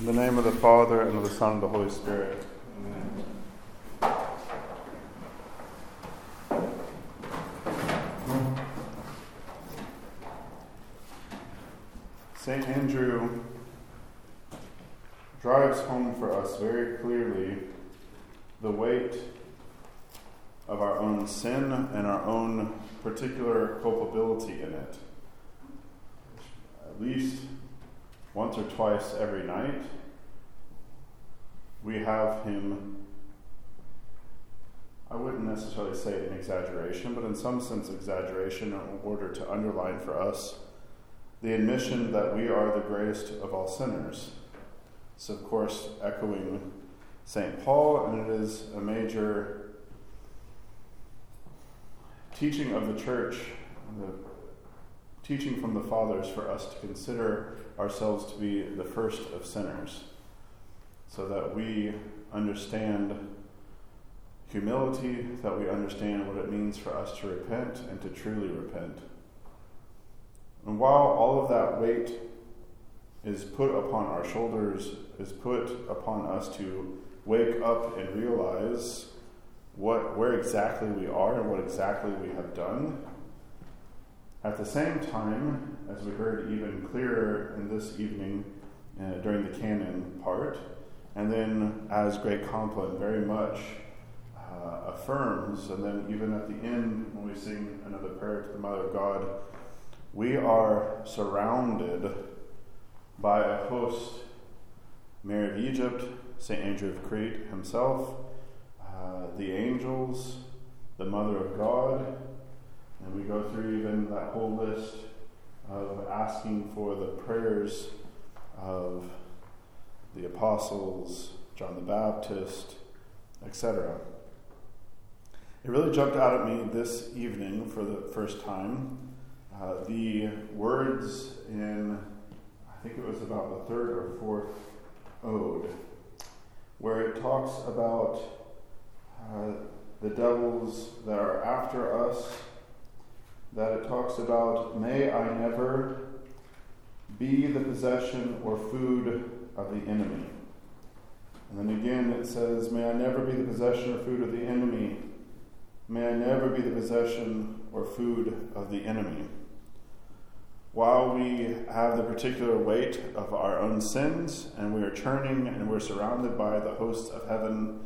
In the name of the Father, and of the Son, and of the Holy Spirit. Amen. St. Andrew drives home for us very clearly the weight of our own sin and our own particular culpability in it. At least once or twice every night, we have him, I wouldn't necessarily say an exaggeration, but in some sense, exaggeration in order to underline for us the admission that we are the greatest of all sinners. It's, of course, echoing St. Paul, and it is a major teaching of the church, the teaching from the fathers for us to consider ourselves to be the first of sinners, so that we understand humility, that we understand what it means for us to repent and to truly repent. And while all of that weight is put upon our shoulders, is put upon us to wake up and realize what, where exactly we are and what exactly we have done, at the same time, as we heard even clearer in this evening uh, during the canon part, and then as Great Compline very much uh, affirms, and then even at the end when we sing another prayer to the Mother of God, we are surrounded by a host Mary of Egypt, St. Andrew of Crete himself, uh, the angels, the Mother of God, and we go through even that whole list of asking for the prayers of the apostles, John the Baptist, etc. It really jumped out at me this evening for the first time. Uh, the words in, I think it was about the third or fourth ode, where it talks about uh, the devils that are after us that it talks about, may I never be the possession or food of the enemy. And then again it says, may I never be the possession or food of the enemy. May I never be the possession or food of the enemy. While we have the particular weight of our own sins and we are turning and we're surrounded by the hosts of heaven,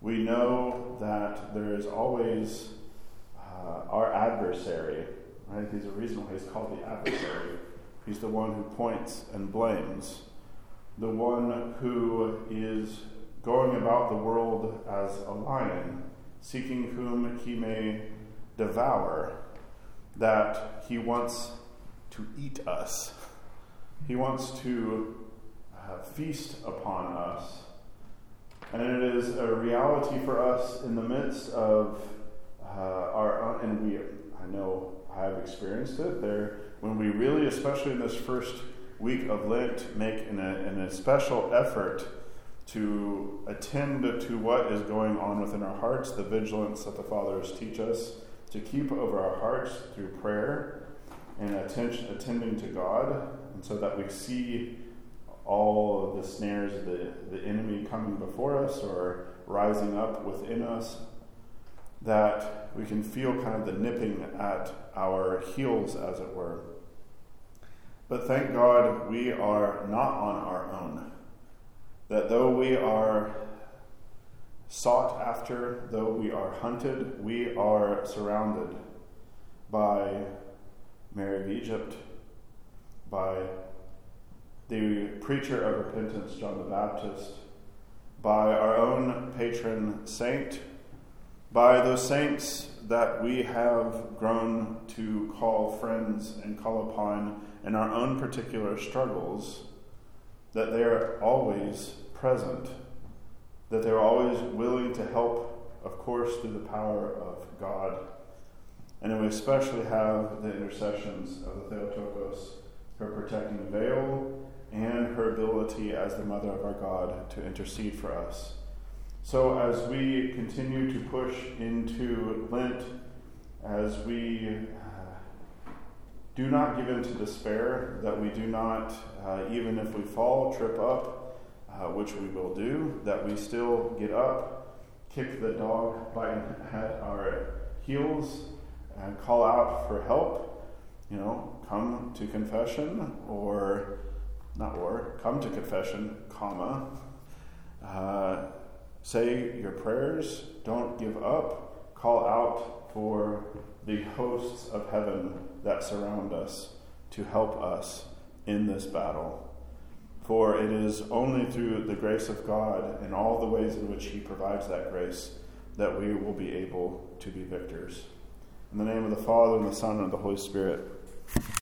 we know that there is always uh, our adversary. Right? He's a reason why he's called the adversary. He's the one who points and blames, the one who is going about the world as a lion, seeking whom he may devour, that he wants to eat us. He wants to uh, feast upon us. And it is a reality for us in the midst of uh, our, and we, I know I've experienced it. There, when we really, especially in this first week of Lent, make an, an special effort to attend to what is going on within our hearts, the vigilance that the Fathers teach us to keep over our hearts through prayer and attention, attending to God, and so that we see all the snares of the, the enemy coming before us or rising up within us, that we can feel kind of the nipping at our heels, as it were. But thank God we are not on our own. That though we are sought after, though we are hunted, we are surrounded by Mary of Egypt, by the preacher of repentance, John the Baptist, by our own patron saint, by those saints that we have grown to call friends and call upon in our own particular struggles, that they are always present, that they're always willing to help, of course, through the power of God. And we especially have the intercessions of the Theotokos, her protecting veil, and her ability as the Mother of our God to intercede for us. So, as we continue to push into Lent, as we uh, do not give in to despair, that we do not, uh, even if we fall, trip up, uh, which we will do, that we still get up, kick the dog by our heels, and call out for help. You know, come to confession, or not or, come to confession, comma. Say your prayers, don't give up, call out for the hosts of heaven that surround us to help us in this battle. For it is only through the grace of God and all the ways in which He provides that grace that we will be able to be victors. In the name of the Father, and the Son, and the Holy Spirit.